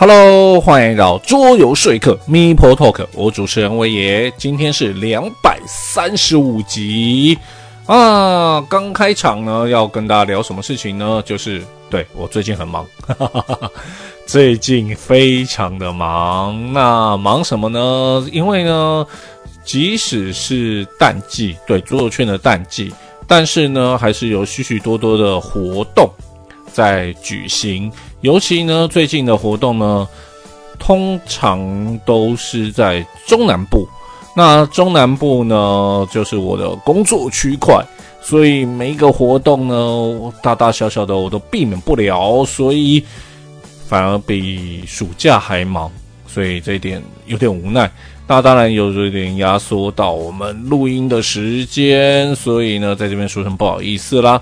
Hello，欢迎来到桌游说客 m e p o Talk，我主持人威爷，今天是两百三十五集啊。刚开场呢，要跟大家聊什么事情呢？就是对我最近很忙，最近非常的忙。那忙什么呢？因为呢，即使是淡季，对桌游圈的淡季，但是呢，还是有许许多多的活动在举行。尤其呢，最近的活动呢，通常都是在中南部。那中南部呢，就是我的工作区块，所以每一个活动呢，大大小小的我都避免不了，所以反而比暑假还忙，所以这一点有点无奈。那当然有有点压缩到我们录音的时间，所以呢，在这边说声不好意思啦。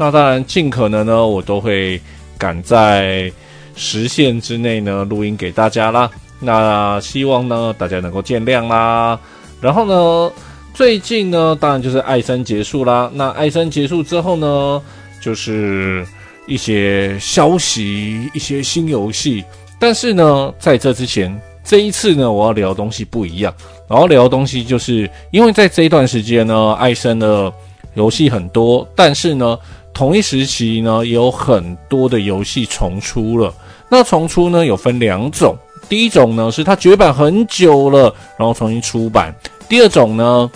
那当然，尽可能呢，我都会。赶在时限之内呢，录音给大家啦。那希望呢，大家能够见谅啦。然后呢，最近呢，当然就是艾森结束啦。那艾森结束之后呢，就是一些消息，一些新游戏。但是呢，在这之前，这一次呢，我要聊的东西不一样。然后聊的东西就是因为在这一段时间呢，艾森的游戏很多，但是呢。同一时期呢，也有很多的游戏重出了。那重出呢，有分两种。第一种呢，是它绝版很久了，然后重新出版；第二种呢，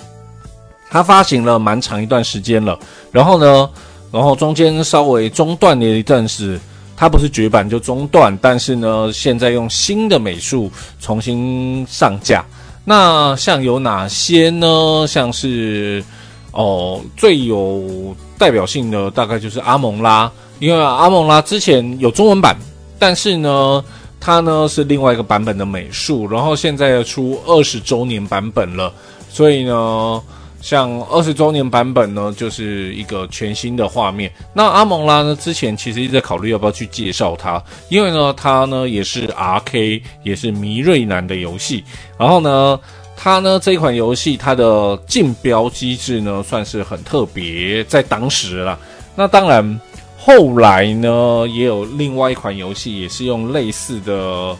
它发行了蛮长一段时间了，然后呢，然后中间稍微中断了一阵子。它不是绝版就中断，但是呢，现在用新的美术重新上架。那像有哪些呢？像是。哦，最有代表性的大概就是阿蒙拉，因为阿蒙拉之前有中文版，但是呢，它呢是另外一个版本的美术，然后现在出二十周年版本了，所以呢，像二十周年版本呢，就是一个全新的画面。那阿蒙拉呢，之前其实一直在考虑要不要去介绍它，因为呢，它呢也是 RK，也是迷瑞南的游戏，然后呢。它呢，这款游戏它的竞标机制呢，算是很特别，在当时啦。那当然，后来呢，也有另外一款游戏也是用类似的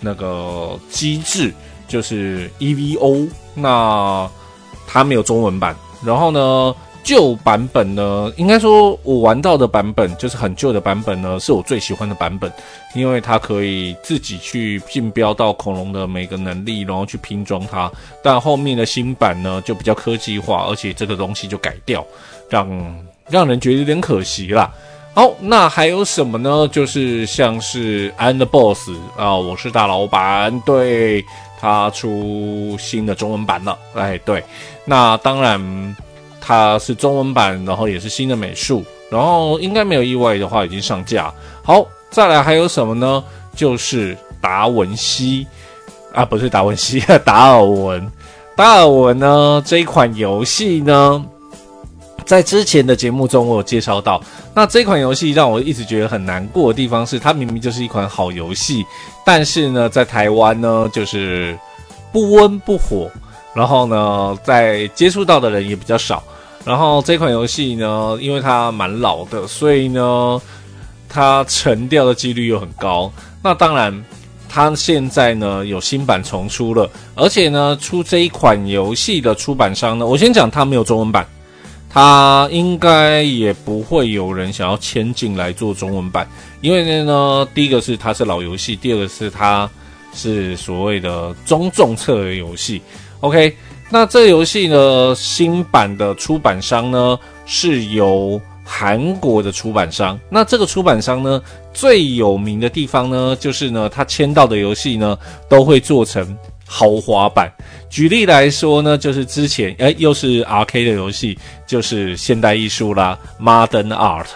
那个机制，就是 EVO。那它没有中文版，然后呢，旧版本呢，应该说我玩到的版本就是很旧的版本呢，是我最喜欢的版本，因为它可以自己去竞标到恐龙的每个能力，然后去拼装它。但后面的新版呢，就比较科技化，而且这个东西就改掉，让让人觉得有点可惜啦。好，那还有什么呢？就是像是 And Boss 啊，我是大老板，对，它出新的中文版了。哎，对，那当然。它是中文版，然后也是新的美术，然后应该没有意外的话已经上架。好，再来还有什么呢？就是达文西啊，不是达文西，达尔文。达尔文呢，这一款游戏呢，在之前的节目中我有介绍到。那这款游戏让我一直觉得很难过的地方是，它明明就是一款好游戏，但是呢，在台湾呢，就是不温不火，然后呢，在接触到的人也比较少。然后这款游戏呢，因为它蛮老的，所以呢，它沉掉的几率又很高。那当然，它现在呢有新版重出了，而且呢，出这一款游戏的出版商呢，我先讲它没有中文版，它应该也不会有人想要签进来做中文版，因为呢，第一个是它是老游戏，第二个是它是所谓的中重策略游戏。OK。那这个游戏呢，新版的出版商呢，是由韩国的出版商。那这个出版商呢，最有名的地方呢，就是呢，他签到的游戏呢，都会做成豪华版。举例来说呢，就是之前诶，又是 RK 的游戏，就是现代艺术啦，Modern Art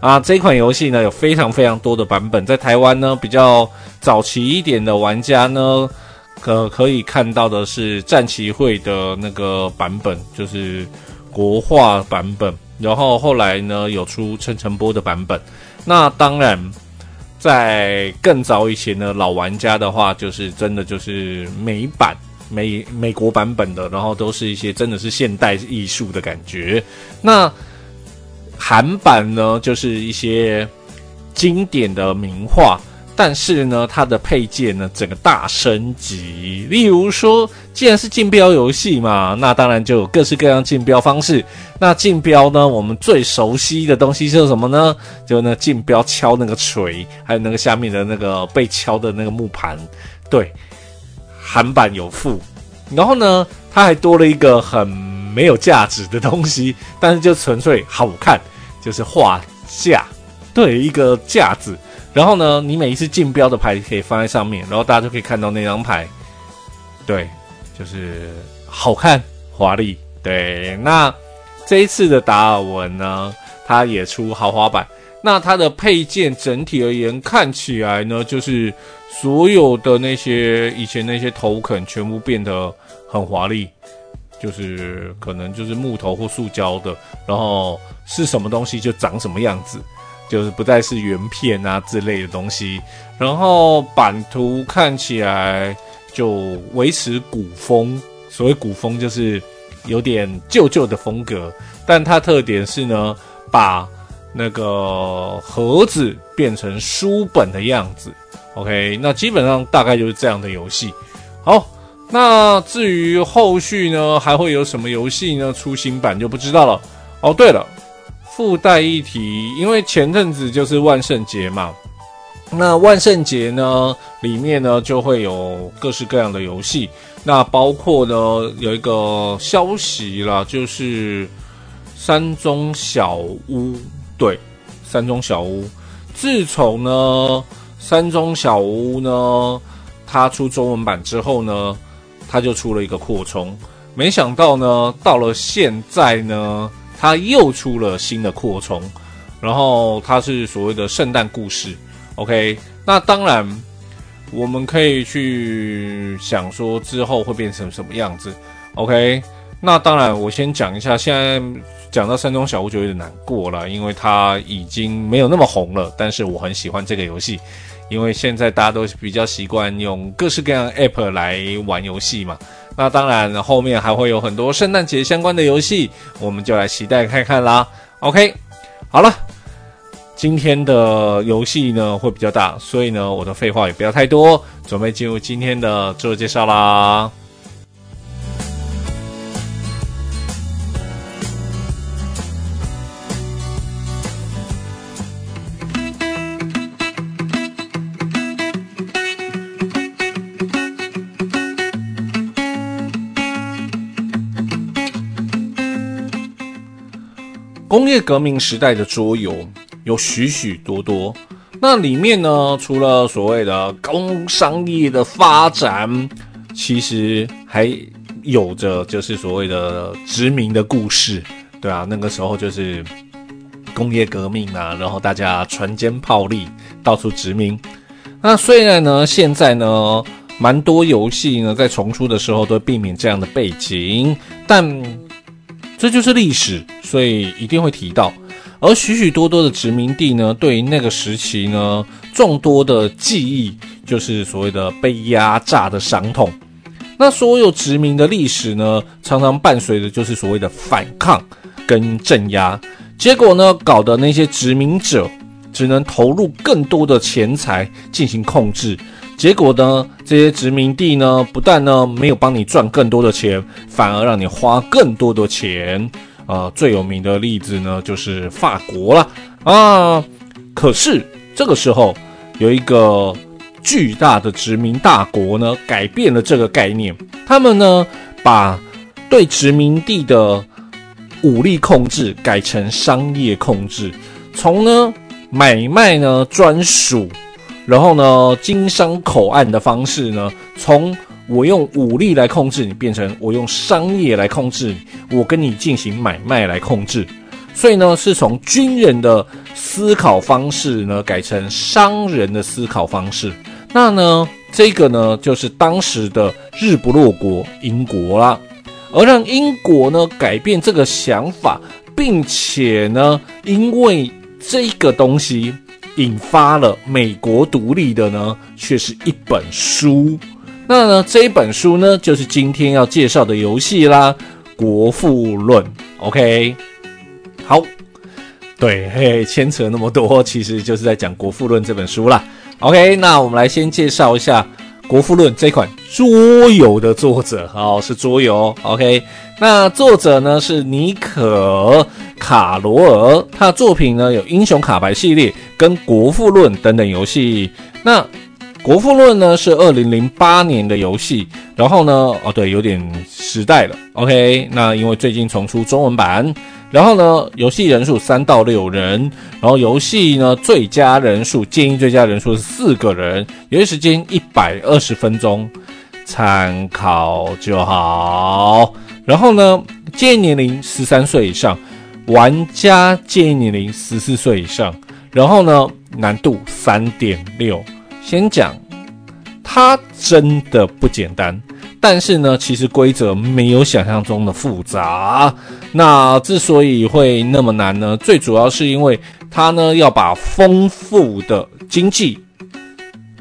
啊，这款游戏呢，有非常非常多的版本，在台湾呢，比较早期一点的玩家呢。可可以看到的是战旗会的那个版本，就是国画版本。然后后来呢，有出陈澄波的版本。那当然，在更早以前的老玩家的话，就是真的就是美版美美国版本的，然后都是一些真的是现代艺术的感觉。那韩版呢，就是一些经典的名画。但是呢，它的配件呢，整个大升级。例如说，既然是竞标游戏嘛，那当然就有各式各样竞标方式。那竞标呢，我们最熟悉的东西是什么呢？就那竞标敲那个锤，还有那个下面的那个被敲的那个木盘。对，韩版有附。然后呢，它还多了一个很没有价值的东西，但是就纯粹好看，就是画架。对，一个架子。然后呢，你每一次竞标的牌可以放在上面，然后大家就可以看到那张牌。对，就是好看华丽。对，那这一次的达尔文呢，它也出豪华版。那它的配件整体而言看起来呢，就是所有的那些以前那些头肯全部变得很华丽，就是可能就是木头或塑胶的，然后是什么东西就长什么样子。就是不再是原片啊之类的东西，然后版图看起来就维持古风，所谓古风就是有点旧旧的风格，但它特点是呢，把那个盒子变成书本的样子。OK，那基本上大概就是这样的游戏。好，那至于后续呢，还会有什么游戏呢？出新版就不知道了。哦，对了。附带一提，因为前阵子就是万圣节嘛，那万圣节呢里面呢就会有各式各样的游戏，那包括呢有一个消息啦，就是山中小屋，对，山中小屋，自从呢山中小屋呢它出中文版之后呢，它就出了一个扩充，没想到呢到了现在呢。它又出了新的扩充，然后它是所谓的圣诞故事，OK。那当然，我们可以去想说之后会变成什么样子，OK。那当然，我先讲一下，现在讲到山中小屋就有点难过了，因为它已经没有那么红了。但是我很喜欢这个游戏，因为现在大家都比较习惯用各式各样的 App 来玩游戏嘛。那当然，后面还会有很多圣诞节相关的游戏，我们就来期待看看啦。OK，好了，今天的游戏呢会比较大，所以呢我的废话也不要太多，准备进入今天的自我介绍啦。工业革命时代的桌游有许许多多，那里面呢，除了所谓的工商业的发展，其实还有着就是所谓的殖民的故事，对啊，那个时候就是工业革命啊，然后大家船坚炮利，到处殖民。那虽然呢，现在呢，蛮多游戏呢在重出的时候都避免这样的背景，但这就是历史。所以一定会提到，而许许多多的殖民地呢，对于那个时期呢，众多的记忆就是所谓的被压榨的伤痛。那所有殖民的历史呢，常常伴随的就是所谓的反抗跟镇压。结果呢，搞得那些殖民者只能投入更多的钱财进行控制。结果呢，这些殖民地呢，不但呢没有帮你赚更多的钱，反而让你花更多的钱。呃，最有名的例子呢，就是法国了啊。可是这个时候，有一个巨大的殖民大国呢，改变了这个概念。他们呢，把对殖民地的武力控制改成商业控制，从呢买卖呢专属，然后呢经商口岸的方式呢，从。我用武力来控制你，变成我用商业来控制你，我跟你进行买卖来控制。所以呢，是从军人的思考方式呢，改成商人的思考方式。那呢，这个呢，就是当时的日不落国英国啦。而让英国呢改变这个想法，并且呢，因为这个东西引发了美国独立的呢，却是一本书。那呢，这一本书呢，就是今天要介绍的游戏啦，《国富论》。OK，好，对，嘿，牵扯那么多，其实就是在讲《国富论》这本书啦。OK，那我们来先介绍一下《国富论》这款桌游的作者，哦，是桌游。OK，那作者呢是尼可卡罗尔，他的作品呢有《英雄卡牌》系列跟《国富论》等等游戏。那《国富论》呢是二零零八年的游戏，然后呢，哦对，有点时代了。OK，那因为最近重出中文版。然后呢，游戏人数三到六人，然后游戏呢最佳人数建议最佳人数是四个人，游戏时间一百二十分钟，参考就好。然后呢，建议年龄十三岁以上，玩家建议年龄十四岁以上。然后呢，难度三点六，先讲，它真的不简单。但是呢，其实规则没有想象中的复杂。那之所以会那么难呢，最主要是因为它呢要把丰富的经济、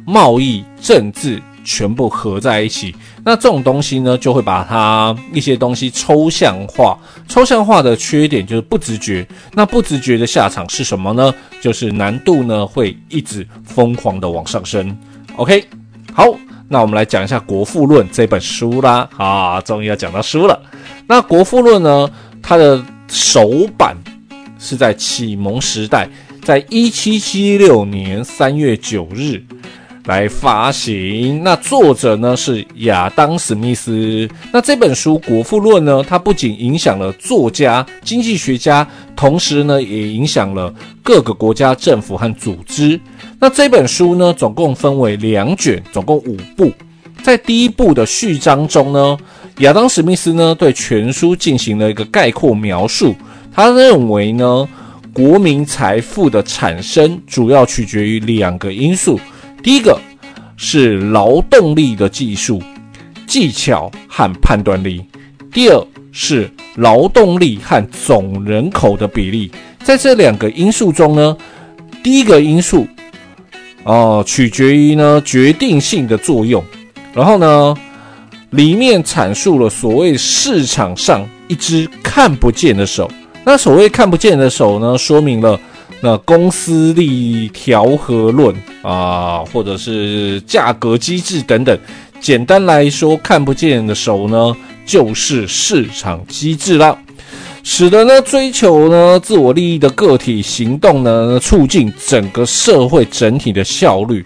贸易、政治全部合在一起。那这种东西呢，就会把它一些东西抽象化。抽象化的缺点就是不直觉。那不直觉的下场是什么呢？就是难度呢会一直疯狂的往上升。OK，好。那我们来讲一下《国富论》这本书啦，啊，终于要讲到书了。那《国富论》呢，它的首版是在启蒙时代，在一七七六年三月九日来发行。那作者呢是亚当·史密斯。那这本书《国富论》呢，它不仅影响了作家、经济学家，同时呢也影响了各个国家政府和组织。那这本书呢，总共分为两卷，总共五部。在第一部的序章中呢，亚当·史密斯呢对全书进行了一个概括描述。他认为呢，国民财富的产生主要取决于两个因素：第一个是劳动力的技术、技巧和判断力；第二是劳动力和总人口的比例。在这两个因素中呢，第一个因素。哦，取决于呢决定性的作用，然后呢，里面阐述了所谓市场上一只看不见的手。那所谓看不见的手呢，说明了那公司利益调和论啊，或者是价格机制等等。简单来说，看不见的手呢，就是市场机制啦。使得呢追求呢自我利益的个体行动呢，促进整个社会整体的效率。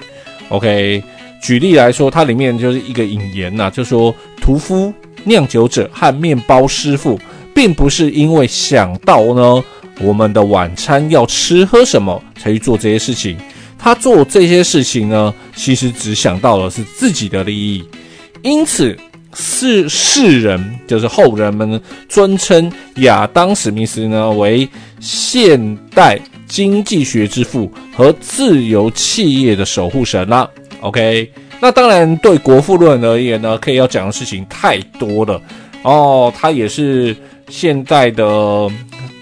OK，举例来说，它里面就是一个引言呐、就说屠夫、酿酒者和面包师傅，并不是因为想到呢我们的晚餐要吃喝什么才去做这些事情，他做这些事情呢，其实只想到的是自己的利益，因此。世世人就是后人们尊称亚当·史密斯呢为现代经济学之父和自由企业的守护神啦。OK，那当然对《国富论》而言呢，可以要讲的事情太多了哦。他也是现代的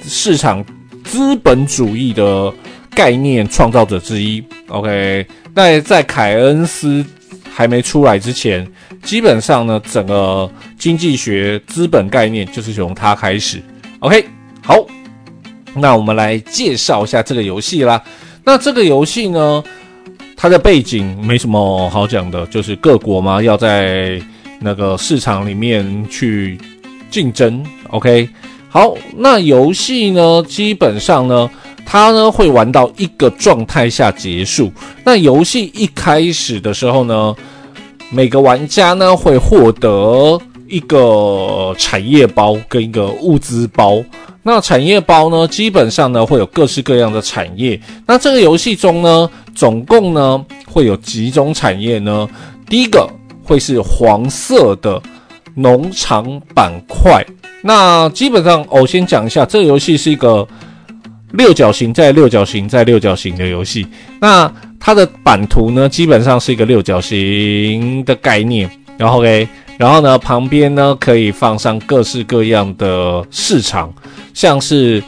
市场资本主义的概念创造者之一。OK，那在凯恩斯还没出来之前。基本上呢，整个经济学资本概念就是从它开始。OK，好，那我们来介绍一下这个游戏啦。那这个游戏呢，它的背景没什么好讲的，就是各国嘛要在那个市场里面去竞争。OK，好，那游戏呢，基本上呢，它呢会玩到一个状态下结束。那游戏一开始的时候呢，每个玩家呢会获得一个产业包跟一个物资包。那产业包呢，基本上呢会有各式各样的产业。那这个游戏中呢，总共呢会有几种产业呢？第一个会是黄色的农场板块。那基本上，我先讲一下，这个游戏是一个六角形再六角形再六角形的游戏。那它的版图呢，基本上是一个六角形的概念，然后嘞，然后呢，旁边呢可以放上各式各样的市场，像是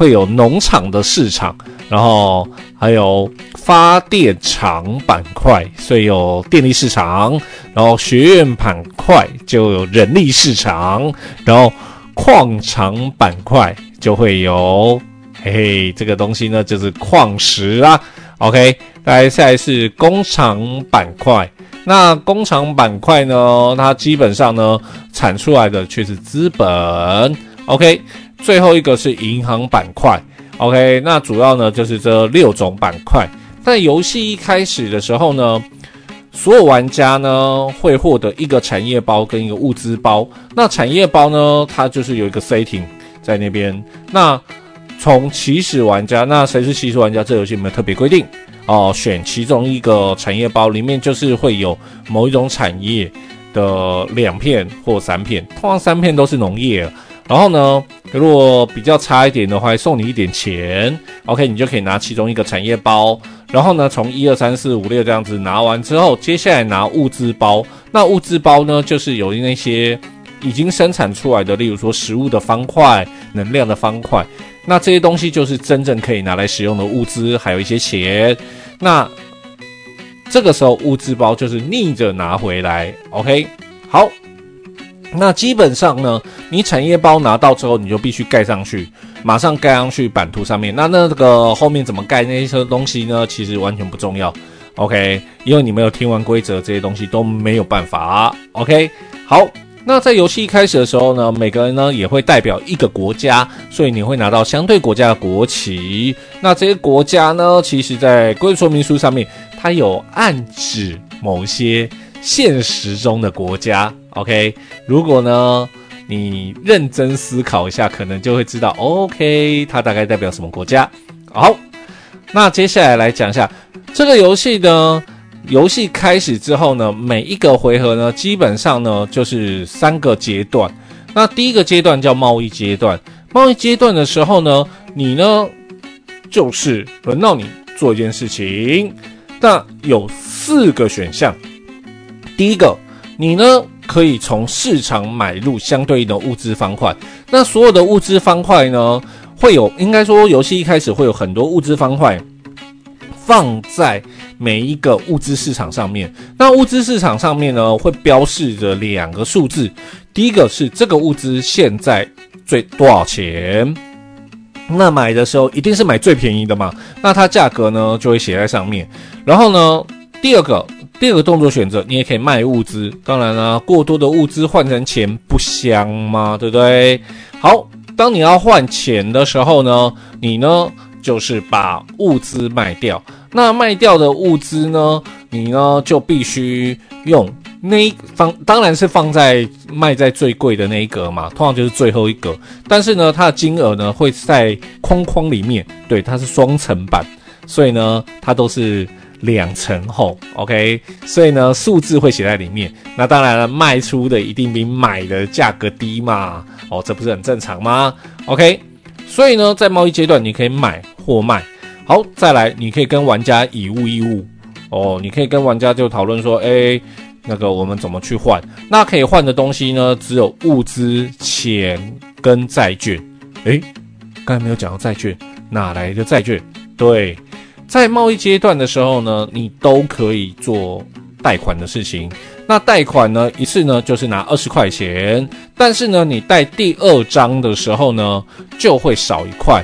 会有农场的市场，然后还有发电厂板块，所以有电力市场，然后学院板块就有人力市场，然后矿场板块就会有，嘿嘿，这个东西呢就是矿石啦，OK。来，下来是工厂板块。那工厂板块呢，它基本上呢产出来的却是资本。OK，最后一个是银行板块。OK，那主要呢就是这六种板块。在游戏一开始的时候呢，所有玩家呢会获得一个产业包跟一个物资包。那产业包呢，它就是有一个 setting 在那边。那从起始玩家，那谁是起始玩家？这游戏没有特别规定哦。选其中一个产业包，里面就是会有某一种产业的两片或三片，通常三片都是农业。然后呢，如果比较差一点的话，送你一点钱，OK，你就可以拿其中一个产业包。然后呢，从一二三四五六这样子拿完之后，接下来拿物资包。那物资包呢，就是有那些已经生产出来的，例如说食物的方块、能量的方块。那这些东西就是真正可以拿来使用的物资，还有一些钱。那这个时候物资包就是逆着拿回来，OK，好。那基本上呢，你产业包拿到之后，你就必须盖上去，马上盖上去版图上面。那那这个后面怎么盖那些东西呢？其实完全不重要，OK？因为你没有听完规则，这些东西都没有办法，OK？好，那在游戏一开始的时候呢，每个人呢也会代表一个国家，所以你会拿到相对国家的国旗。那这些国家呢，其实在规则说明书上面，它有暗指某些现实中的国家。OK，如果呢，你认真思考一下，可能就会知道，OK，它大概代表什么国家。好，那接下来来讲一下这个游戏呢。游戏开始之后呢，每一个回合呢，基本上呢就是三个阶段。那第一个阶段叫贸易阶段，贸易阶段的时候呢，你呢就是轮到你做一件事情。那有四个选项，第一个，你呢。可以从市场买入相对应的物资方块。那所有的物资方块呢，会有，应该说游戏一开始会有很多物资方块放在每一个物资市场上面。那物资市场上面呢，会标示着两个数字。第一个是这个物资现在最多少钱？那买的时候一定是买最便宜的嘛？那它价格呢就会写在上面。然后呢，第二个。第二个动作选择，你也可以卖物资。当然啦，过多的物资换成钱不香吗？对不对？好，当你要换钱的时候呢，你呢就是把物资卖掉。那卖掉的物资呢，你呢就必须用那一方，当然是放在卖在最贵的那一格嘛，通常就是最后一格。但是呢，它的金额呢会在框框里面，对，它是双层板，所以呢，它都是。两层厚，OK，所以呢，数字会写在里面。那当然了，卖出的一定比买的价格低嘛，哦，这不是很正常吗？OK，所以呢，在贸易阶段，你可以买或卖。好，再来，你可以跟玩家以物易物，哦，你可以跟玩家就讨论说，哎，那个我们怎么去换？那可以换的东西呢，只有物资、钱跟债券。诶，刚才没有讲到债券，哪来的债券？对。在贸易阶段的时候呢，你都可以做贷款的事情。那贷款呢，一次呢就是拿二十块钱，但是呢，你贷第二张的时候呢，就会少一块；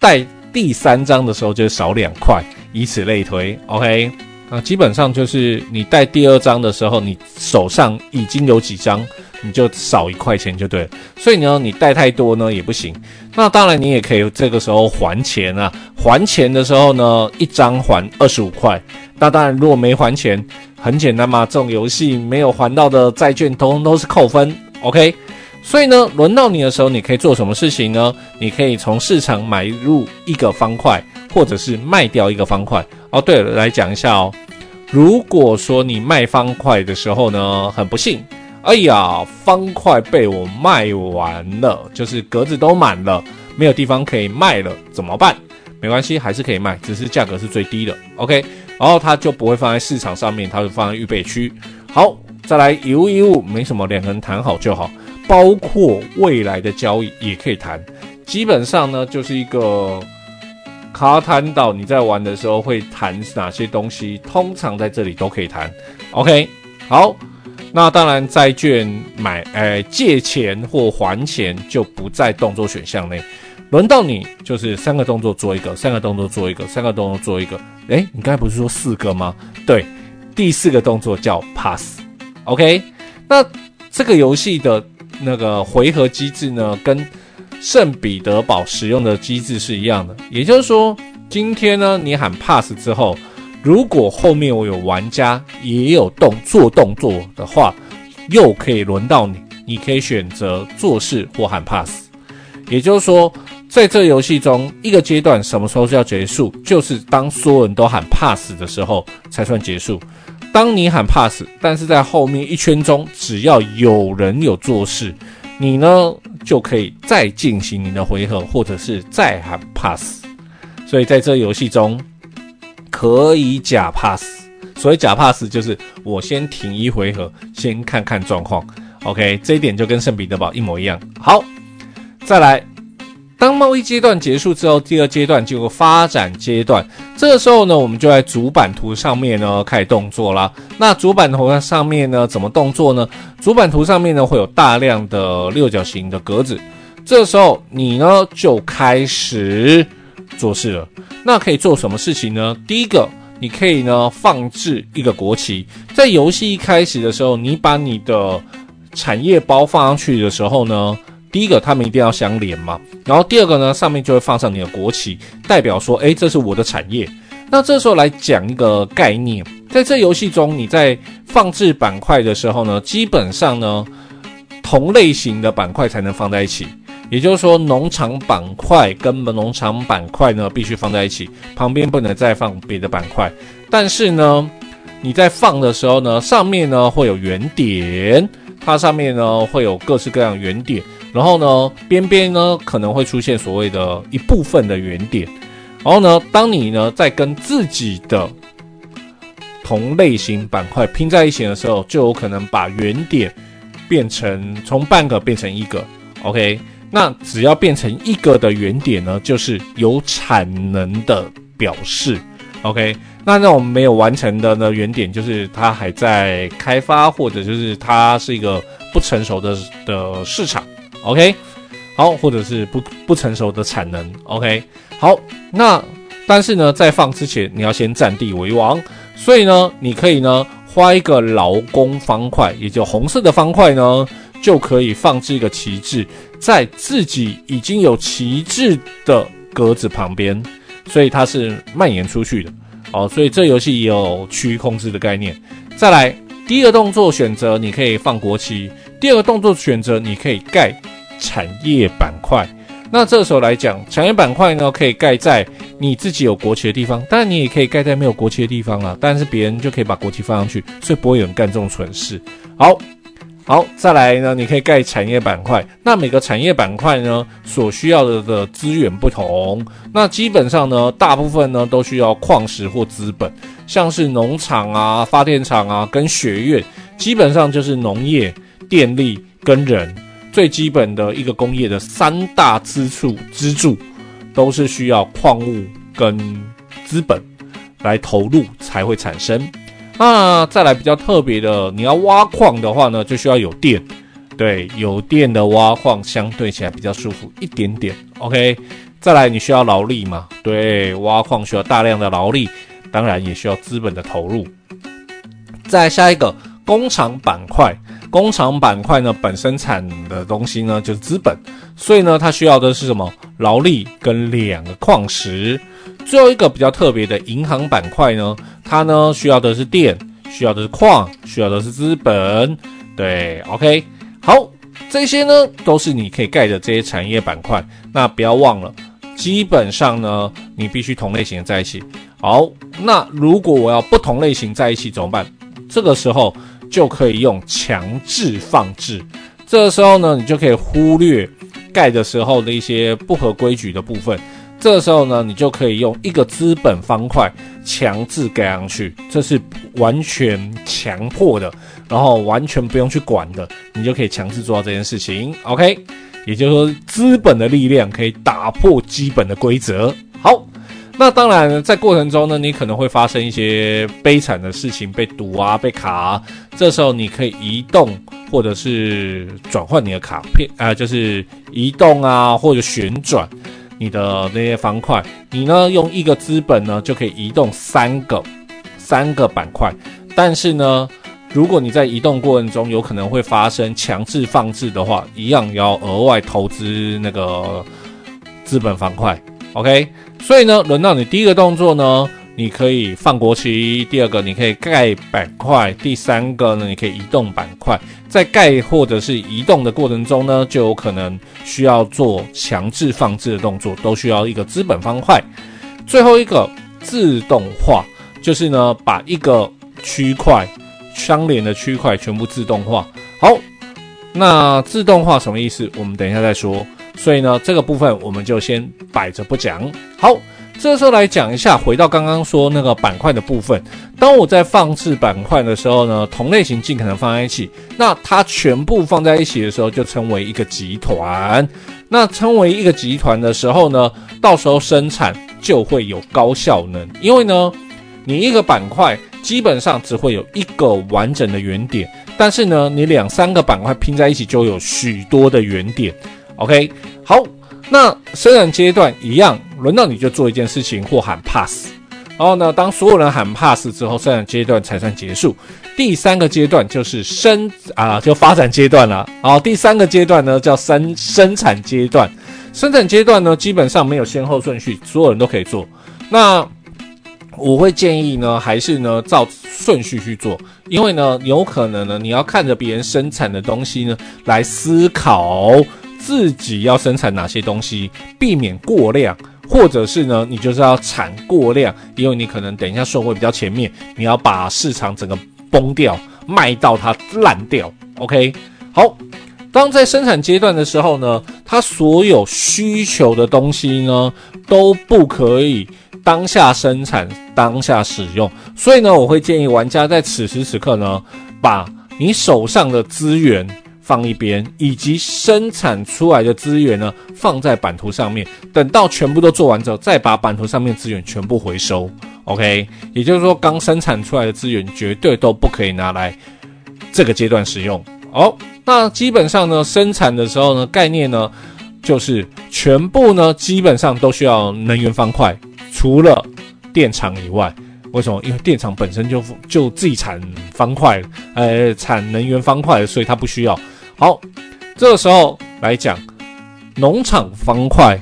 贷第三张的时候就少两块，以此类推。OK，那，基本上就是你贷第二张的时候，你手上已经有几张。你就少一块钱就对了，所以呢，你贷太多呢也不行。那当然，你也可以这个时候还钱啊。还钱的时候呢，一张还二十五块。那当然，如果没还钱，很简单嘛，这种游戏没有还到的债券，通通都是扣分。OK，所以呢，轮到你的时候，你可以做什么事情呢？你可以从市场买入一个方块，或者是卖掉一个方块。哦，对了，来讲一下哦。如果说你卖方块的时候呢，很不幸。哎呀，方块被我卖完了，就是格子都满了，没有地方可以卖了，怎么办？没关系，还是可以卖，只是价格是最低的。OK，然后它就不会放在市场上面，它会放在预备区。好，再来以物易物，没什么，两个人谈好就好。包括未来的交易也可以谈，基本上呢就是一个卡坦岛，你在玩的时候会谈哪些东西，通常在这里都可以谈。OK，好。那当然，债券买，呃，借钱或还钱就不在动作选项内。轮到你就是三个动作做一个，三个动作做一个，三个动作做一个。诶，你刚才不是说四个吗？对，第四个动作叫 pass。OK，那这个游戏的那个回合机制呢，跟圣彼得堡使用的机制是一样的。也就是说，今天呢，你喊 pass 之后，如果后面我有玩家也有动做动作的话，又可以轮到你，你可以选择做事或喊 pass。也就是说，在这游戏中，一个阶段什么时候是要结束？就是当所有人都喊 pass 的时候才算结束。当你喊 pass，但是在后面一圈中，只要有人有做事，你呢就可以再进行你的回合，或者是再喊 pass。所以在这游戏中，可以假 pass。所以假 pass，就是我先停一回合，先看看状况。OK，这一点就跟圣彼得堡一模一样。好。再来，当贸易阶段结束之后，第二阶段就有发展阶段。这个时候呢，我们就在主板图上面呢开始动作啦。那主板图上面呢，怎么动作呢？主板图上面呢会有大量的六角形的格子。这时候你呢就开始做事了。那可以做什么事情呢？第一个，你可以呢放置一个国旗。在游戏一开始的时候，你把你的产业包放上去的时候呢。第一个，他们一定要相连嘛。然后第二个呢，上面就会放上你的国旗，代表说，诶，这是我的产业。那这时候来讲一个概念，在这游戏中，你在放置板块的时候呢，基本上呢，同类型的板块才能放在一起。也就是说，农场板块跟农场板块呢，必须放在一起，旁边不能再放别的板块。但是呢，你在放的时候呢，上面呢会有圆点，它上面呢会有各式各样圆点。然后呢，边边呢可能会出现所谓的一部分的圆点。然后呢，当你呢在跟自己的同类型板块拼在一起的时候，就有可能把圆点变成从半个变成一个。OK，那只要变成一个的原点呢，就是有产能的表示。OK，那那种没有完成的呢原点，就是它还在开发，或者就是它是一个不成熟的的市场。OK，好，或者是不不成熟的产能。OK，好，那但是呢，在放之前，你要先占地为王，所以呢，你可以呢画一个劳工方块，也就红色的方块呢，就可以放置一个旗帜在自己已经有旗帜的格子旁边，所以它是蔓延出去的。哦，所以这游戏也有区域控制的概念。再来，第一个动作选择你可以放国旗，第二个动作选择你可以盖。产业板块，那这时候来讲，产业板块呢可以盖在你自己有国旗的地方，当然你也可以盖在没有国旗的地方啊。但是别人就可以把国旗放上去，所以不会有人干这种蠢事。好，好，再来呢，你可以盖产业板块。那每个产业板块呢所需要的的资源不同，那基本上呢，大部分呢都需要矿石或资本，像是农场啊、发电厂啊跟学院，基本上就是农业、电力跟人。最基本的一个工业的三大支柱支柱，都是需要矿物跟资本来投入才会产生。那再来比较特别的，你要挖矿的话呢，就需要有电。对，有电的挖矿相对起来比较舒服一点点。OK，再来你需要劳力嘛？对，挖矿需要大量的劳力，当然也需要资本的投入。再下一个工厂板块。工厂板块呢，本身产的东西呢就是资本，所以呢，它需要的是什么？劳力跟两个矿石。最后一个比较特别的银行板块呢，它呢需要的是电，需要的是矿，需要的是资本。对，OK，好，这些呢都是你可以盖的这些产业板块。那不要忘了，基本上呢，你必须同类型的在一起。好，那如果我要不同类型在一起怎么办？这个时候。就可以用强制放置，这个时候呢，你就可以忽略盖的时候的一些不合规矩的部分。这时候呢，你就可以用一个资本方块强制盖上去，这是完全强迫的，然后完全不用去管的，你就可以强制做到这件事情。OK，也就是说，资本的力量可以打破基本的规则。好。那当然，在过程中呢，你可能会发生一些悲惨的事情，被堵啊，被卡啊。这时候你可以移动，或者是转换你的卡片啊、就是移动啊，或者旋转。你的那些方块，你呢用一个资本呢就可以移动三个三个板块，但是呢，如果你在移动过程中有可能会发生强制放置的话，一样要额外投资那个资本方块。OK，所以呢，轮到你第一个动作呢。你可以放国旗，第二个你可以盖板块，第三个呢，你可以移动板块。在盖或者是移动的过程中呢，就有可能需要做强制放置的动作，都需要一个资本方块。最后一个自动化，就是呢，把一个区块相连的区块全部自动化。好，那自动化什么意思？我们等一下再说。所以呢，这个部分我们就先摆着不讲。好。这时候来讲一下，回到刚刚说那个板块的部分。当我在放置板块的时候呢，同类型尽可能放在一起。那它全部放在一起的时候，就称为一个集团。那称为一个集团的时候呢，到时候生产就会有高效能。因为呢，你一个板块基本上只会有一个完整的原点，但是呢，你两三个板块拼在一起就有许多的原点。OK，好。那生产阶段一样，轮到你就做一件事情或喊 pass，然后呢，当所有人喊 pass 之后，生产阶段才算结束。第三个阶段就是生啊，就发展阶段了。好，第三个阶段呢叫生生产阶段。生产阶段呢基本上没有先后顺序，所有人都可以做。那我会建议呢，还是呢照顺序去做，因为呢有可能呢你要看着别人生产的东西呢来思考。自己要生产哪些东西，避免过量，或者是呢，你就是要产过量，因为你可能等一下顺位比较前面，你要把市场整个崩掉，卖到它烂掉。OK，好，当在生产阶段的时候呢，它所有需求的东西呢都不可以当下生产、当下使用，所以呢，我会建议玩家在此时此刻呢，把你手上的资源。放一边，以及生产出来的资源呢，放在版图上面。等到全部都做完之后，再把版图上面资源全部回收。OK，也就是说，刚生产出来的资源绝对都不可以拿来这个阶段使用。好，那基本上呢，生产的时候呢，概念呢，就是全部呢，基本上都需要能源方块，除了电厂以外。为什么？因为电厂本身就就自己产方块，呃，产能源方块，所以它不需要。好，这个时候来讲，农场方块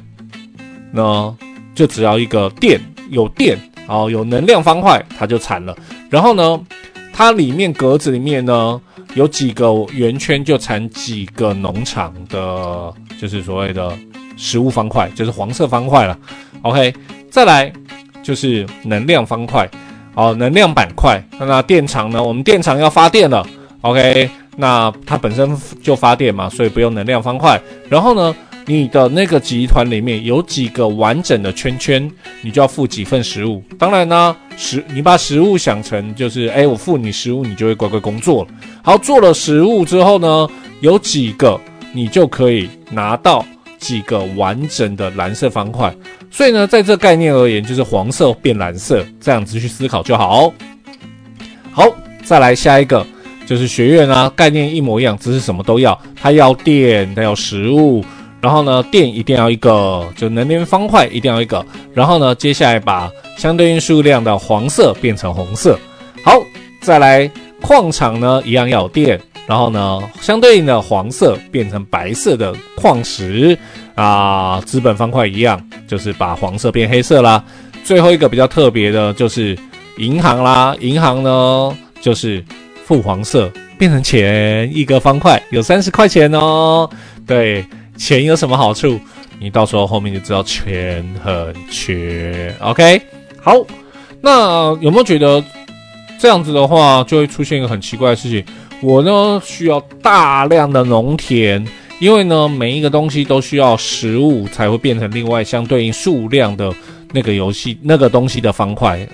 呢，就只要一个电，有电，然后有能量方块，它就产了。然后呢，它里面格子里面呢，有几个圆圈，就产几个农场的，就是所谓的食物方块，就是黄色方块了。OK，再来就是能量方块，哦，能量板块。那电厂呢，我们电厂要发电了。OK。那它本身就发电嘛，所以不用能量方块。然后呢，你的那个集团里面有几个完整的圈圈，你就要付几份食物。当然呢，食你把食物想成就是，哎，我付你食物，你就会乖乖工作了。好，做了食物之后呢，有几个你就可以拿到几个完整的蓝色方块。所以呢，在这概念而言，就是黄色变蓝色，这样子去思考就好。好，再来下一个。就是学院啊，概念一模一样，只是什么都要。它要电，它要食物，然后呢，电一定要一个，就能源方块一定要一个。然后呢，接下来把相对应数量的黄色变成红色。好，再来矿场呢，一样要有电。然后呢，相对应的黄色变成白色的矿石啊，资本方块一样，就是把黄色变黑色啦。最后一个比较特别的就是银行啦，银行呢就是。富黄色变成钱，一个方块有三十块钱哦。对，钱有什么好处？你到时候后面就知道钱很缺。OK，好，那有没有觉得这样子的话就会出现一个很奇怪的事情？我呢需要大量的农田，因为呢每一个东西都需要食物才会变成另外相对应数量的。那个游戏那个东西的方块，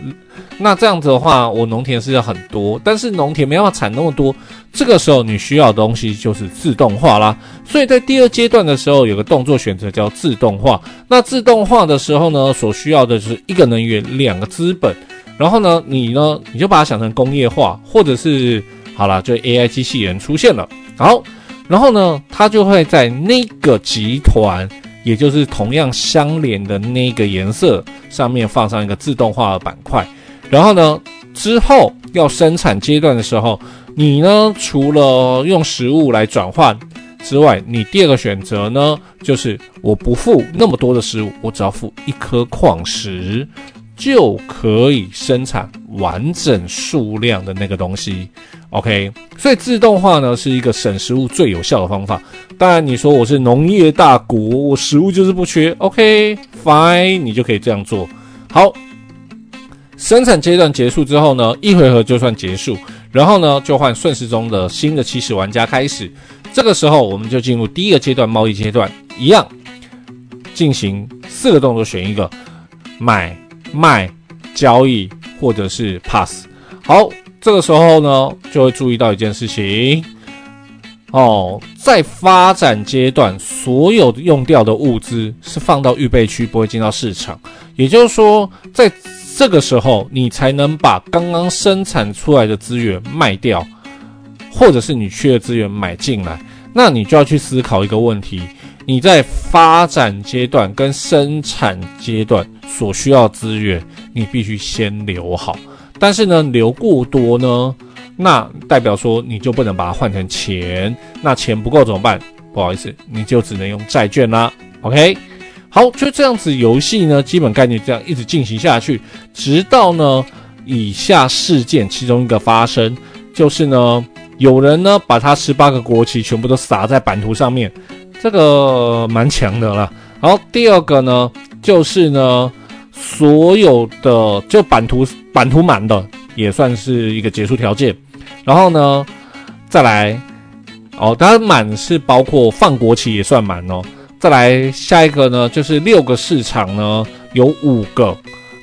那这样子的话，我农田是要很多，但是农田没办法产那么多。这个时候你需要的东西就是自动化啦。所以在第二阶段的时候，有个动作选择叫自动化。那自动化的时候呢，所需要的就是一个能源，两个资本。然后呢，你呢，你就把它想成工业化，或者是好了，就 AI 机器人出现了。好，然后呢，它就会在那个集团也就是同样相连的那个颜色上面放上一个自动化的板块，然后呢，之后要生产阶段的时候，你呢除了用食物来转换之外，你第二个选择呢就是我不付那么多的食物，我只要付一颗矿石。就可以生产完整数量的那个东西，OK。所以自动化呢是一个省食物最有效的方法。当然，你说我是农业大国，我食物就是不缺，OK，Fine，你就可以这样做。好，生产阶段结束之后呢，一回合就算结束，然后呢就换顺时钟的新的起始玩家开始。这个时候我们就进入第一个阶段，贸易阶段，一样进行四个动作，选一个买。卖、交易或者是 pass，好，这个时候呢，就会注意到一件事情哦，在发展阶段，所有用掉的物资是放到预备区，不会进到市场。也就是说，在这个时候，你才能把刚刚生产出来的资源卖掉，或者是你缺的资源买进来。那你就要去思考一个问题。你在发展阶段跟生产阶段所需要资源，你必须先留好。但是呢，留过多呢，那代表说你就不能把它换成钱。那钱不够怎么办？不好意思，你就只能用债券啦。OK，好，就这样子，游戏呢，基本概念这样一直进行下去，直到呢以下事件其中一个发生，就是呢有人呢把他十八个国旗全部都撒在版图上面。这个蛮强的了。然后第二个呢，就是呢，所有的就版图版图满的也算是一个结束条件。然后呢，再来哦，当然满是包括放国旗也算满哦。再来下一个呢，就是六个市场呢，有五个，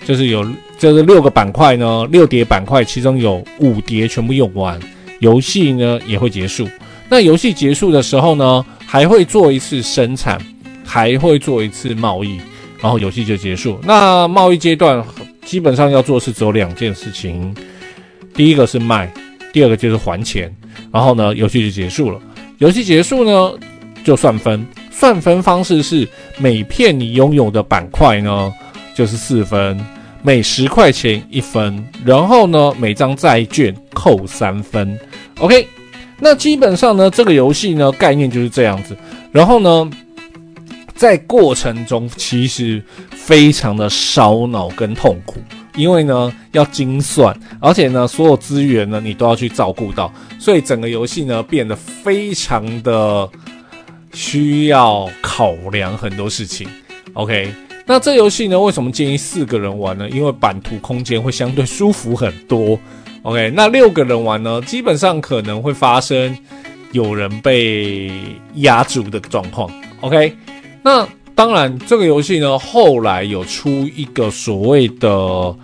就是有就是六个板块呢，六叠板块，其中有五叠全部用完，游戏呢也会结束。那游戏结束的时候呢，还会做一次生产，还会做一次贸易，然后游戏就结束。那贸易阶段基本上要做的是只有两件事情，第一个是卖，第二个就是还钱。然后呢，游戏就结束了。游戏结束呢，就算分，算分方式是每片你拥有的板块呢就是四分，每十块钱一分，然后呢每张债券扣三分。OK。那基本上呢，这个游戏呢概念就是这样子。然后呢，在过程中其实非常的烧脑跟痛苦，因为呢要精算，而且呢所有资源呢你都要去照顾到，所以整个游戏呢变得非常的需要考量很多事情。OK，那这游戏呢为什么建议四个人玩呢？因为版图空间会相对舒服很多。OK，那六个人玩呢，基本上可能会发生有人被压住的状况。OK，那当然这个游戏呢，后来有出一个所谓的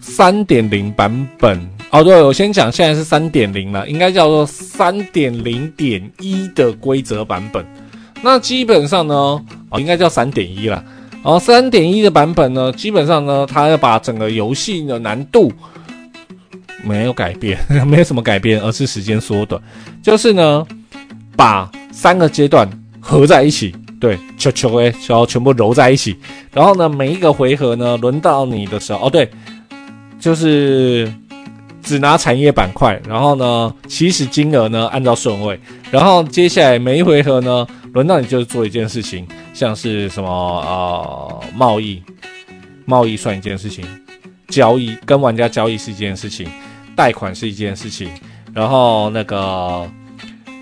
三点零版本。哦，对，我先讲，现在是三点零了，应该叫做三点零点一的规则版本。那基本上呢，哦，应该叫三点一了。然后，三点一的版本呢，基本上呢，它要把整个游戏的难度。没有改变，没有什么改变，而是时间缩短。就是呢，把三个阶段合在一起，对，球球诶，然后全部揉在一起。然后呢，每一个回合呢，轮到你的时候，哦，对，就是只拿产业板块。然后呢，起始金额呢按照顺位。然后接下来每一回合呢，轮到你就是做一件事情，像是什么呃贸易，贸易算一件事情，交易跟玩家交易是一件事情。贷款是一件事情，然后那个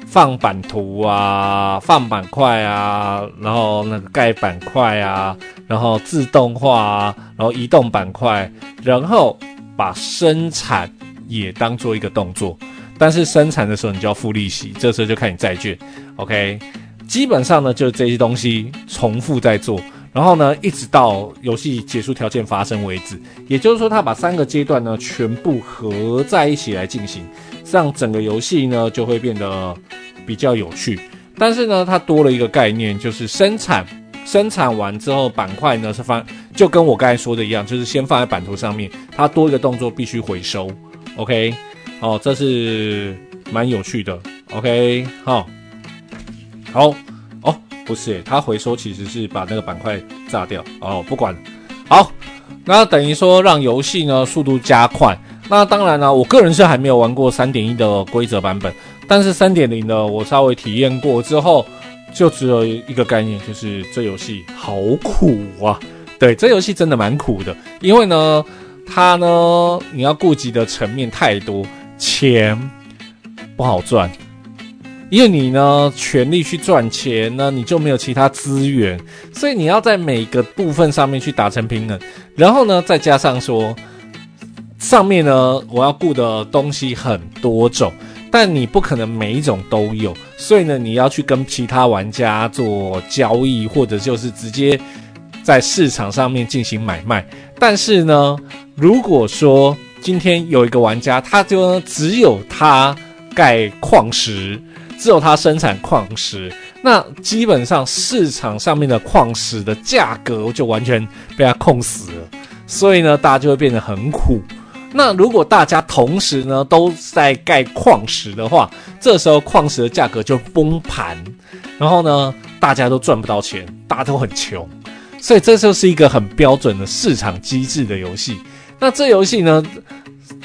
放版图啊，放板块啊，然后那个盖板块啊，然后自动化啊，然后移动板块，然后把生产也当做一个动作，但是生产的时候你就要付利息，这时候就看你债券，OK，基本上呢就是这些东西重复在做。然后呢，一直到游戏结束条件发生为止，也就是说，他把三个阶段呢全部合在一起来进行，这样整个游戏呢就会变得比较有趣。但是呢，它多了一个概念，就是生产，生产完之后板块呢是放，就跟我刚才说的一样，就是先放在版图上面，它多一个动作必须回收。OK，哦，这是蛮有趣的。OK，好，好。哦不是、它回收其实是把那个板块炸掉哦，不管。好，那等于说让游戏呢速度加快。那当然呢，我个人是还没有玩过三点一的规则版本，但是三点零的我稍微体验过之后，就只有一个概念，就是这游戏好苦啊！对，这游戏真的蛮苦的，因为呢，它呢你要顾及的层面太多，钱不好赚。因为你呢，全力去赚钱呢，你就没有其他资源，所以你要在每个部分上面去达成平衡。然后呢，再加上说，上面呢，我要顾的东西很多种，但你不可能每一种都有，所以呢，你要去跟其他玩家做交易，或者就是直接在市场上面进行买卖。但是呢，如果说今天有一个玩家，他就只有他盖矿石。只有它生产矿石，那基本上市场上面的矿石的价格就完全被它控死了，所以呢，大家就会变得很苦。那如果大家同时呢都在盖矿石的话，这时候矿石的价格就崩盘，然后呢，大家都赚不到钱，大家都很穷，所以这就是一个很标准的市场机制的游戏。那这游戏呢，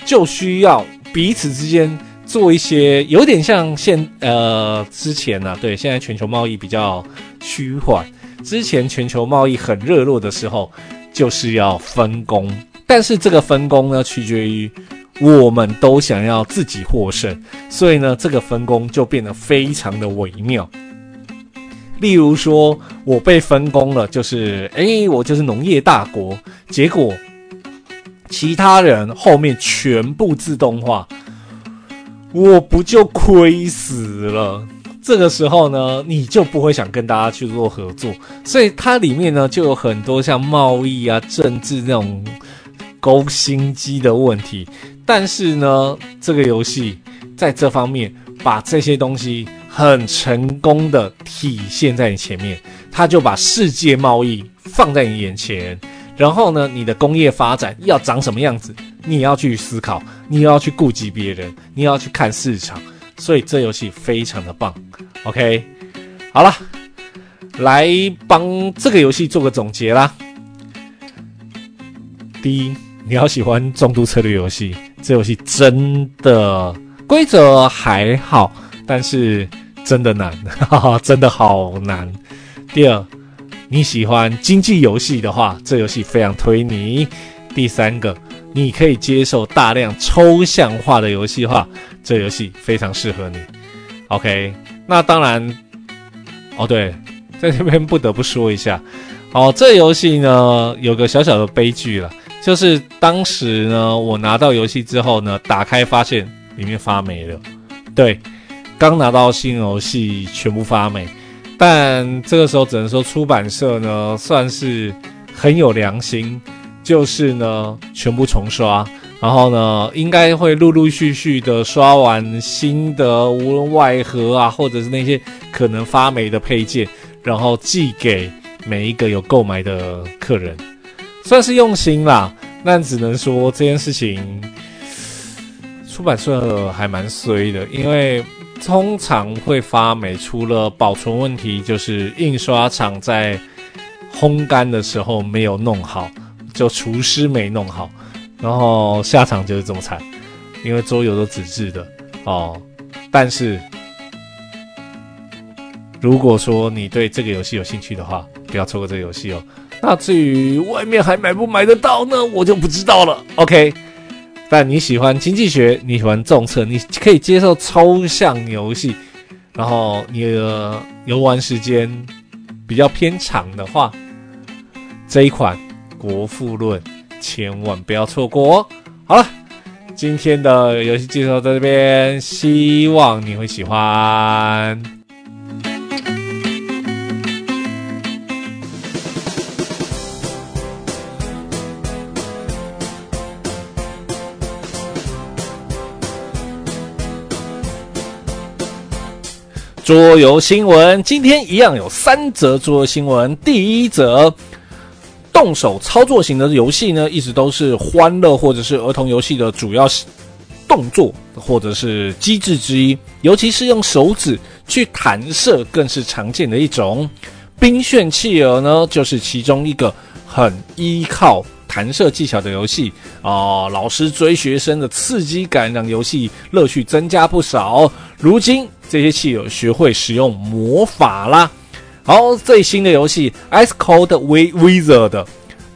就需要彼此之间。做一些有点像现呃之前呢、啊，对，现在全球贸易比较趋缓。之前全球贸易很热络的时候，就是要分工，但是这个分工呢，取决于我们都想要自己获胜，所以呢，这个分工就变得非常的微妙。例如说，我被分工了，就是诶，我就是农业大国，结果其他人后面全部自动化。我不就亏死了？这个时候呢，你就不会想跟大家去做合作，所以它里面呢就有很多像贸易啊、政治那种勾心机的问题。但是呢，这个游戏在这方面把这些东西很成功的体现在你前面，它就把世界贸易放在你眼前。然后呢，你的工业发展要长什么样子，你要去思考，你要去顾及别人，你要去看市场，所以这游戏非常的棒。OK，好了，来帮这个游戏做个总结啦。第一，你要喜欢重度策略游戏，这游戏真的规则还好，但是真的难，哈哈，真的好难。第二。你喜欢经济游戏的话，这游戏非常推你。第三个，你可以接受大量抽象化的游戏的话，这游戏非常适合你。OK，那当然，哦对，在这边不得不说一下，哦，这游戏呢有个小小的悲剧了，就是当时呢我拿到游戏之后呢，打开发现里面发霉了。对，刚拿到新游戏全部发霉。但这个时候只能说出版社呢算是很有良心，就是呢全部重刷，然后呢应该会陆陆续续的刷完新的无论外盒啊，或者是那些可能发霉的配件，然后寄给每一个有购买的客人，算是用心啦。但只能说这件事情出版社还蛮衰的，因为。通常会发霉，除了保存问题，就是印刷厂在烘干的时候没有弄好，就厨师没弄好，然后下场就是这么惨。因为桌游都纸质的哦，但是如果说你对这个游戏有兴趣的话，不要错过这个游戏哦。那至于外面还买不买得到呢？我就不知道了。OK。但你喜欢经济学，你喜欢政策，你可以接受抽象游戏，然后你的游玩时间比较偏长的话，这一款《国富论》千万不要错过哦。好了，今天的游戏介绍在这边，希望你会喜欢。桌游新闻，今天一样有三则桌游新闻。第一则，动手操作型的游戏呢，一直都是欢乐或者是儿童游戏的主要动作或者是机制之一，尤其是用手指去弹射，更是常见的一种。冰炫企鹅呢，就是其中一个很依靠弹射技巧的游戏啊。老师追学生的刺激感，让游戏乐趣增加不少。如今这些企鹅学会使用魔法啦。好，最新的游戏《Ice Cold Wizard》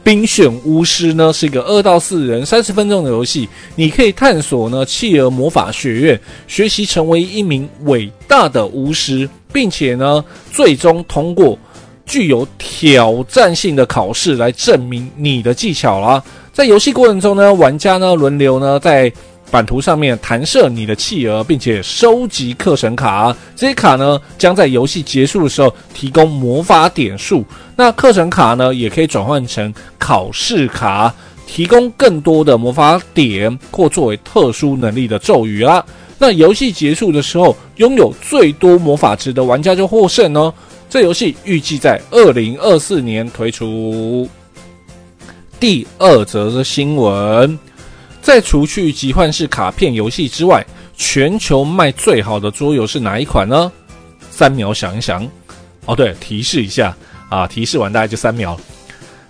冰炫巫师呢，是一个二到四人三十分钟的游戏。你可以探索呢企鹅魔法学院，学习成为一名伟大的巫师，并且呢最终通过具有挑战性的考试来证明你的技巧啦。在游戏过程中呢，玩家呢轮流呢在版图上面弹射你的企鹅，并且收集课程卡。这些卡呢，将在游戏结束的时候提供魔法点数。那课程卡呢，也可以转换成考试卡，提供更多的魔法点或作为特殊能力的咒语啦。那游戏结束的时候，拥有最多魔法值的玩家就获胜哦。这游戏预计在二零二四年推出。第二则的新闻。在除去集换式卡片游戏之外，全球卖最好的桌游是哪一款呢？三秒想一想。哦，对，提示一下啊，提示完大概就三秒。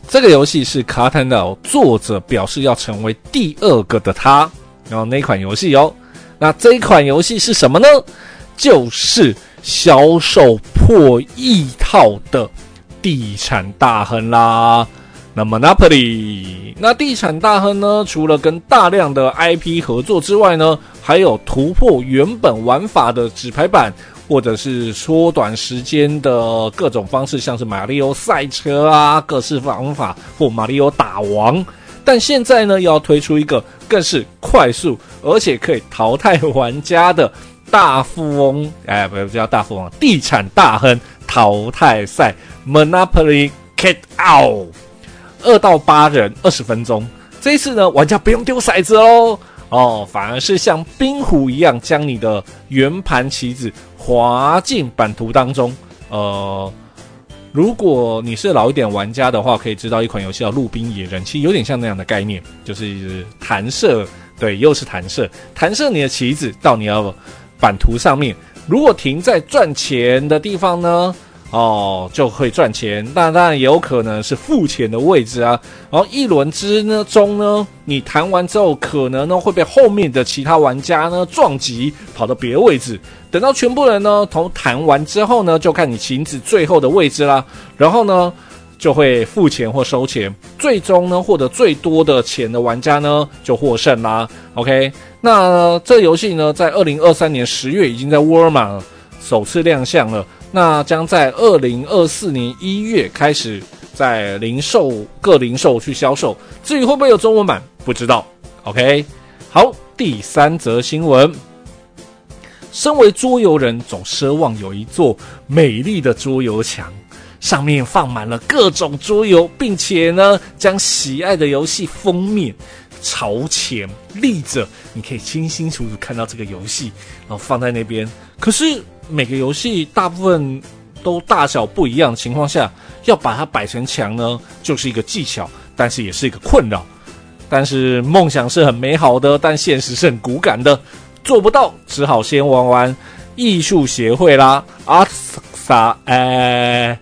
这个游戏是卡坦岛作者表示要成为第二个的他，然后那款游戏哦。那这一款游戏是什么呢？就是销售破亿套的地产大亨啦。那 Monopoly，那地产大亨呢？除了跟大量的 IP 合作之外呢，还有突破原本玩法的纸牌版，或者是缩短时间的各种方式，像是马里奥赛车啊，各式方法或马里奥打王。但现在呢，要推出一个更是快速而且可以淘汰玩家的大富翁，哎，不叫大富翁，地产大亨淘汰赛 Monopoly Cat Out。二到八人，二十分钟。这一次呢，玩家不用丢骰子哦，哦，反而是像冰壶一样，将你的圆盘棋子滑进版图当中。呃，如果你是老一点玩家的话，可以知道一款游戏叫《路冰野人》，其实有点像那样的概念，就是弹射，对，又是弹射，弹射你的棋子到你要版图上面。如果停在赚钱的地方呢？哦，就会赚钱，但当然也有可能是付钱的位置啊。然后一轮之呢中呢，你弹完之后，可能呢会被后面的其他玩家呢撞击，跑到别的位置。等到全部人呢都弹完之后呢，就看你棋子最后的位置啦。然后呢就会付钱或收钱，最终呢获得最多的钱的玩家呢就获胜啦。OK，那这游戏呢在二零二三年十月已经在沃尔玛首次亮相了。那将在二零二四年一月开始在零售各零售去销售，至于会不会有中文版，不知道。OK，好，第三则新闻。身为桌游人，总奢望有一座美丽的桌游墙，上面放满了各种桌游，并且呢，将喜爱的游戏封面朝前立着，你可以清清楚楚看到这个游戏，然后放在那边。可是。每个游戏大部分都大小不一样的情况下，要把它摆成墙呢，就是一个技巧，但是也是一个困扰。但是梦想是很美好的，但现实是很骨感的，做不到，只好先玩玩艺术协会啦。阿萨，哎，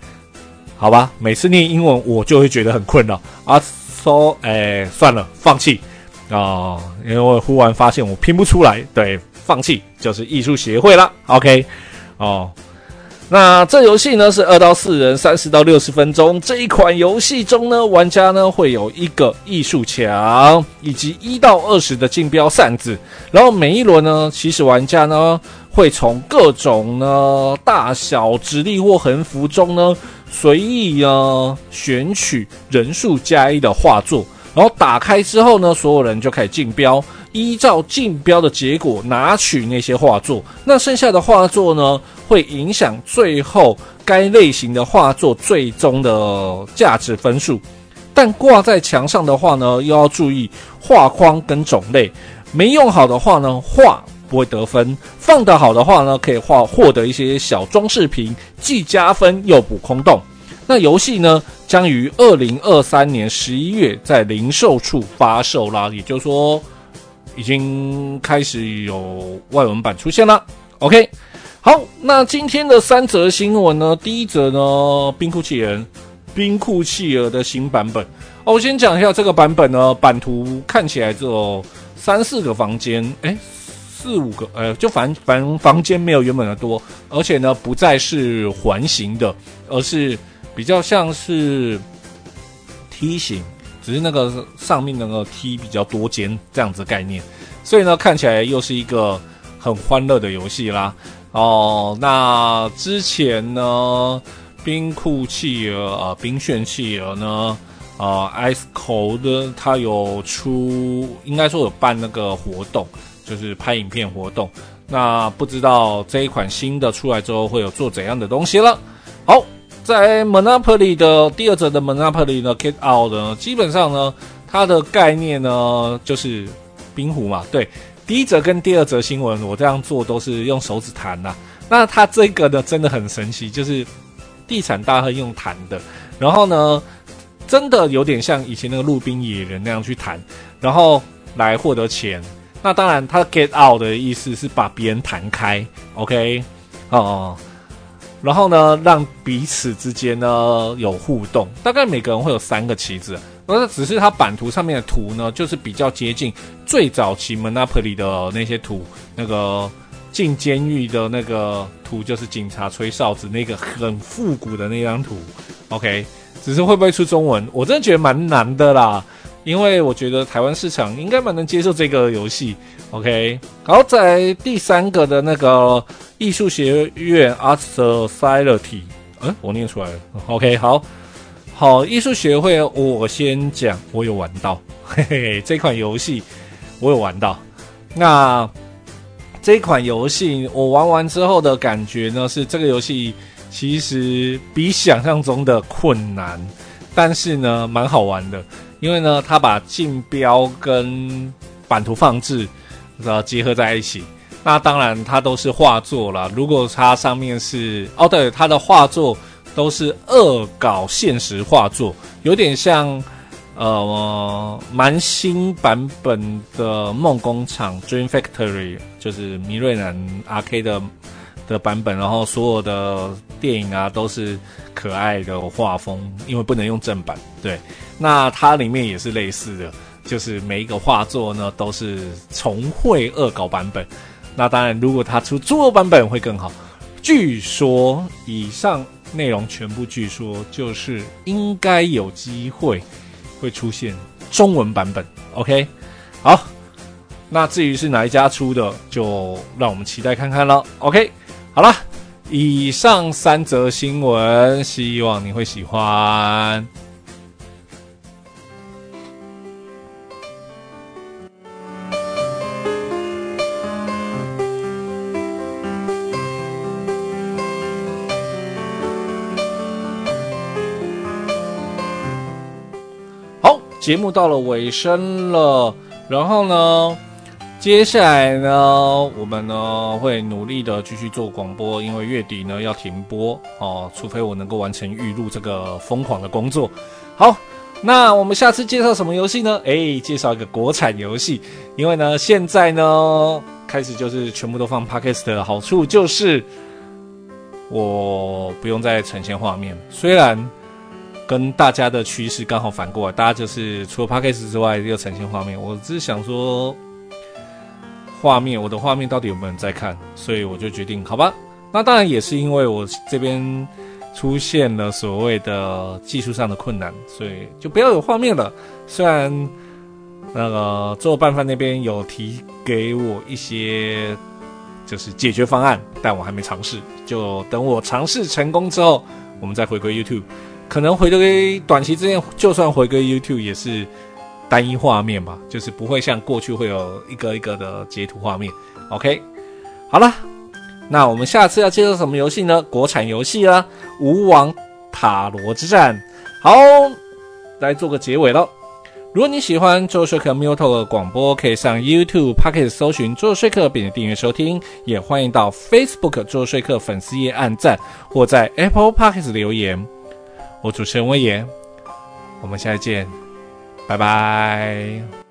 好吧，每次念英文我就会觉得很困扰。阿索，哎，算了，放弃啊，哦，因为我忽然发现我拼不出来，对，放弃就是艺术协会啦。OK。哦，那这游戏呢是二到四人，三十到六十分钟。这一款游戏中呢，玩家呢会有一个艺术墙，以及一到二十的竞标扇子。然后每一轮呢，其实玩家呢会从各种呢大小、直立或横幅中呢随意呢选取人数加一的画作。然后打开之后呢，所有人就开始竞标。依照竞标的结果拿取那些画作，那剩下的画作呢，会影响最后该类型的画作最终的价值分数。但挂在墙上的话呢，又要注意画框跟种类，没用好的话呢，画不会得分；放得好的话呢，可以画获得一些小装饰品，既加分又补空洞。那游戏呢，将于二零二三年十一月在零售处发售啦，也就是说。已经开始有外文版出现了。OK，好，那今天的三则新闻呢，第一则呢，冰库企鹅，冰库企鹅的新版本。哦，我先讲一下这个版本呢，版图看起来只有三四个房间，诶，四五个，呃，就反反正房间没有原本的多，而且呢，不再是环形的，而是比较像是梯形。只是那个上面那个梯比较多间这样子概念，所以呢，看起来又是一个很欢乐的游戏啦。哦，那之前呢，冰库企鹅啊，冰炫企鹅呢，啊，Ice Cold 它有出，应该说有办那个活动，就是拍影片活动。那不知道这一款新的出来之后会有做怎样的东西了。好。在 Monopoly 的第二则的 Monopoly 呢，Get Out 呢，基本上呢，它的概念呢就是冰壶嘛。对，第一则跟第二则新闻，我这样做都是用手指弹呐。那它这个呢，真的很神奇，就是地产大亨用弹的，然后呢，真的有点像以前那个路边野人那样去弹，然后来获得钱。那当然，它 Get Out 的意思是把别人弹开，OK？哦哦。然后呢，让彼此之间呢有互动。大概每个人会有三个棋子，而只是它版图上面的图呢，就是比较接近最早期 Monopoly 的那些图。那个进监狱的那个图，就是警察吹哨子那个很复古的那张图。OK，只是会不会出中文，我真的觉得蛮难的啦。因为我觉得台湾市场应该蛮能接受这个游戏。OK，好，在第三个的那个。艺术学院 Art Society，嗯，我念出来了。OK，好，好，艺术学会，我先讲，我有玩到，嘿嘿，这款游戏我有玩到。那这款游戏我玩完之后的感觉呢，是这个游戏其实比想象中的困难，但是呢，蛮好玩的，因为呢，它把竞标跟版图放置然后结合在一起。那当然，它都是画作啦。如果它上面是哦，对，它的画作都是恶搞现实画作，有点像呃，蛮新版本的梦工厂 Dream Factory，就是米瑞南 RK 的的版本。然后所有的电影啊都是可爱的画风，因为不能用正版。对，那它里面也是类似的，就是每一个画作呢都是重绘恶搞版本。那当然，如果他出中文版本会更好。据说以上内容全部据说就是应该有机会会出现中文版本。OK，好，那至于是哪一家出的，就让我们期待看看了。OK，好了，以上三则新闻，希望你会喜欢。节目到了尾声了，然后呢，接下来呢，我们呢会努力的继续做广播，因为月底呢要停播哦，除非我能够完成预录这个疯狂的工作。好，那我们下次介绍什么游戏呢？诶，介绍一个国产游戏，因为呢现在呢开始就是全部都放 Podcast 的好处就是我不用再呈现画面，虽然。跟大家的趋势刚好反过来，大家就是除了 Podcast 之外又呈现画面。我只是想说，画面我的画面到底有没有人在看？所以我就决定，好吧。那当然也是因为我这边出现了所谓的技术上的困难，所以就不要有画面了。虽然那个做拌饭那边有提给我一些就是解决方案，但我还没尝试。就等我尝试成功之后，我们再回归 YouTube。可能回归短期之内，就算回归 YouTube 也是单一画面吧，就是不会像过去会有一个一个的截图画面。OK，好了，那我们下次要介绍什么游戏呢？国产游戏啦，《无王塔罗之战》。好，来做个结尾喽。如果你喜欢桌游说客 MeepleTalk 广播，可以上 YouTube、Podcast 搜寻桌游说客，并且订阅收听。也欢迎到 Facebook 桌游说客粉丝页按赞，或在 Apple Podcast 留言。我主持人威爷，我们下次见，拜拜。